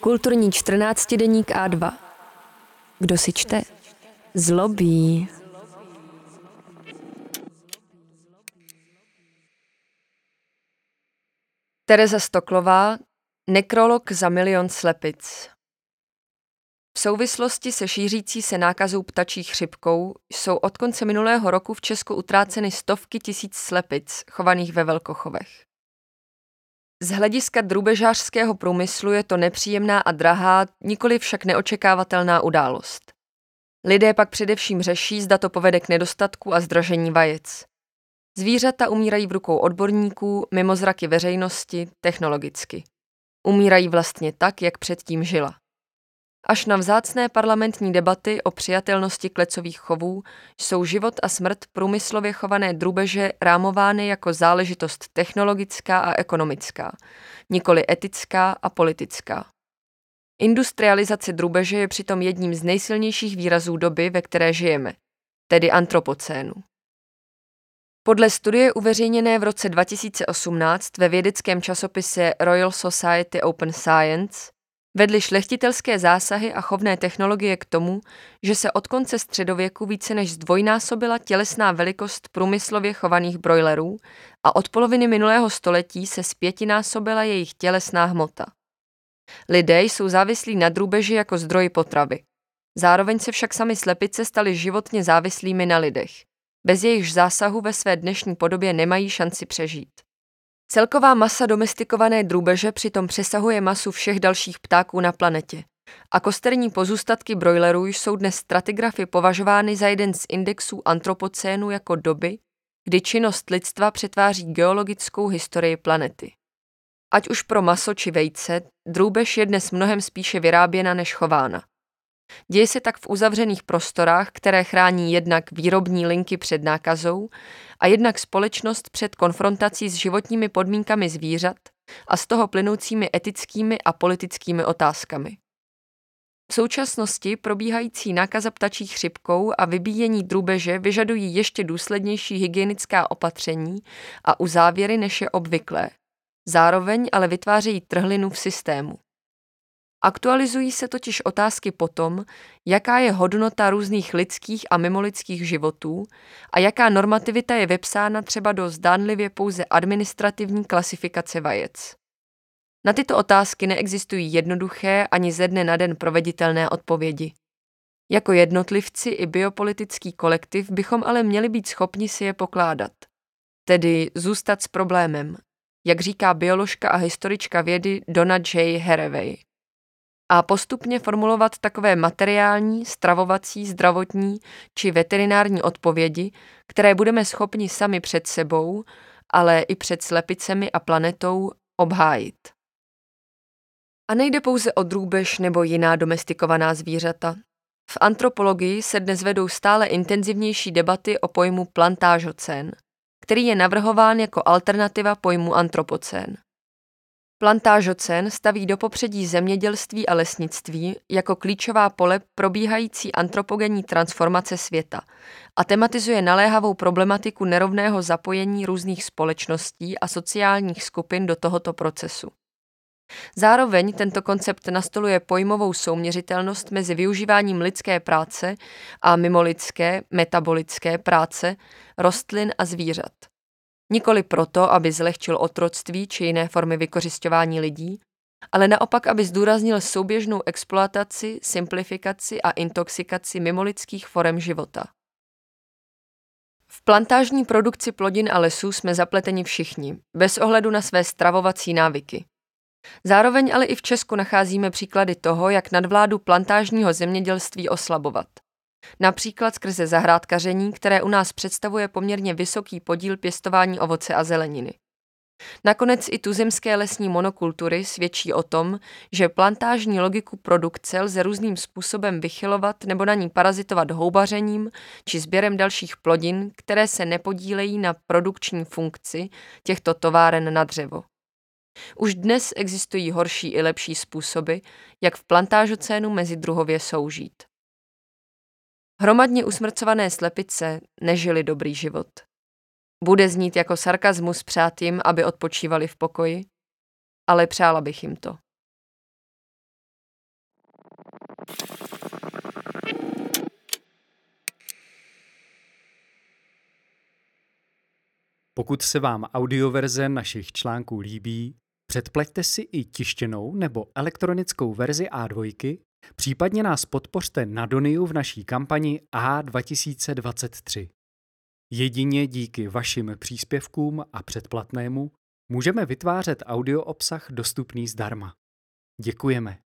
Kulturní 14 deník A2. Kdo si čte? Zlobí. Tereza Stoklová, Nekrolog za milion slepic. V souvislosti se šířící se nákazou ptačí chřipkou jsou od konce minulého roku v Česku utráceny stovky tisíc slepic chovaných ve velkochovech. Z hlediska drubežářského průmyslu je to nepříjemná a drahá, nikoli však neočekávatelná událost. Lidé pak především řeší, zda to povede k nedostatku a zdražení vajec. Zvířata umírají v rukou odborníků, mimo zraky veřejnosti, technologicky. Umírají vlastně tak, jak předtím žila. Až na vzácné parlamentní debaty o přijatelnosti klecových chovů jsou život a smrt průmyslově chované drubeže rámovány jako záležitost technologická a ekonomická, nikoli etická a politická. Industrializace drubeže je přitom jedním z nejsilnějších výrazů doby, ve které žijeme, tedy antropocénu. Podle studie uveřejněné v roce 2018 ve vědeckém časopise Royal Society Open Science vedly šlechtitelské zásahy a chovné technologie k tomu, že se od konce středověku více než zdvojnásobila tělesná velikost průmyslově chovaných brojlerů a od poloviny minulého století se zpětinásobila jejich tělesná hmota. Lidé jsou závislí na drůbeži jako zdroj potravy. Zároveň se však sami slepice staly životně závislými na lidech. Bez jejichž zásahu ve své dnešní podobě nemají šanci přežít. Celková masa domestikované drůbeže přitom přesahuje masu všech dalších ptáků na planetě. A kosterní pozůstatky brojlerů jsou dnes stratigrafy považovány za jeden z indexů antropocénu jako doby, kdy činnost lidstva přetváří geologickou historii planety. Ať už pro maso či vejce, drůbež je dnes mnohem spíše vyráběna než chována. Děje se tak v uzavřených prostorách, které chrání jednak výrobní linky před nákazou a jednak společnost před konfrontací s životními podmínkami zvířat a z toho plynoucími etickými a politickými otázkami. V současnosti probíhající nákaza ptačí chřipkou a vybíjení drůbeže vyžadují ještě důslednější hygienická opatření a uzávěry než je obvyklé. Zároveň ale vytvářejí trhlinu v systému. Aktualizují se totiž otázky po tom, jaká je hodnota různých lidských a mimolidských životů a jaká normativita je vepsána třeba do zdánlivě pouze administrativní klasifikace vajec. Na tyto otázky neexistují jednoduché ani ze dne na den proveditelné odpovědi. Jako jednotlivci i biopolitický kolektiv bychom ale měli být schopni si je pokládat. Tedy zůstat s problémem, jak říká bioložka a historička vědy Donna J. Haraway a postupně formulovat takové materiální, stravovací, zdravotní či veterinární odpovědi, které budeme schopni sami před sebou, ale i před slepicemi a planetou obhájit. A nejde pouze o drůbež nebo jiná domestikovaná zvířata. V antropologii se dnes vedou stále intenzivnější debaty o pojmu plantážocén, který je navrhován jako alternativa pojmu antropocén. Plantážocen staví do popředí zemědělství a lesnictví jako klíčová pole probíhající antropogenní transformace světa a tematizuje naléhavou problematiku nerovného zapojení různých společností a sociálních skupin do tohoto procesu. Zároveň tento koncept nastoluje pojmovou souměřitelnost mezi využíváním lidské práce a mimolidské, metabolické práce rostlin a zvířat – Nikoli proto, aby zlehčil otroctví či jiné formy vykořišťování lidí, ale naopak, aby zdůraznil souběžnou exploataci, simplifikaci a intoxikaci mimolidských forem života. V plantážní produkci plodin a lesů jsme zapleteni všichni, bez ohledu na své stravovací návyky. Zároveň ale i v Česku nacházíme příklady toho, jak nadvládu plantážního zemědělství oslabovat. Například skrze zahrádkaření, které u nás představuje poměrně vysoký podíl pěstování ovoce a zeleniny. Nakonec i tuzemské lesní monokultury svědčí o tom, že plantážní logiku produkce lze různým způsobem vychylovat nebo na ní parazitovat houbařením či sběrem dalších plodin, které se nepodílejí na produkční funkci těchto továren na dřevo. Už dnes existují horší i lepší způsoby, jak v plantážocénu mezi druhově soužít. Hromadně usmrcované slepice nežili dobrý život. Bude znít jako sarkazmus přát jim, aby odpočívali v pokoji, ale přála bych jim to. Pokud se vám audioverze našich článků líbí, předplaťte si i tištěnou nebo elektronickou verzi A2, případně nás podpořte na Doniu v naší kampani A2023. Jedině díky vašim příspěvkům a předplatnému můžeme vytvářet audio obsah dostupný zdarma. Děkujeme.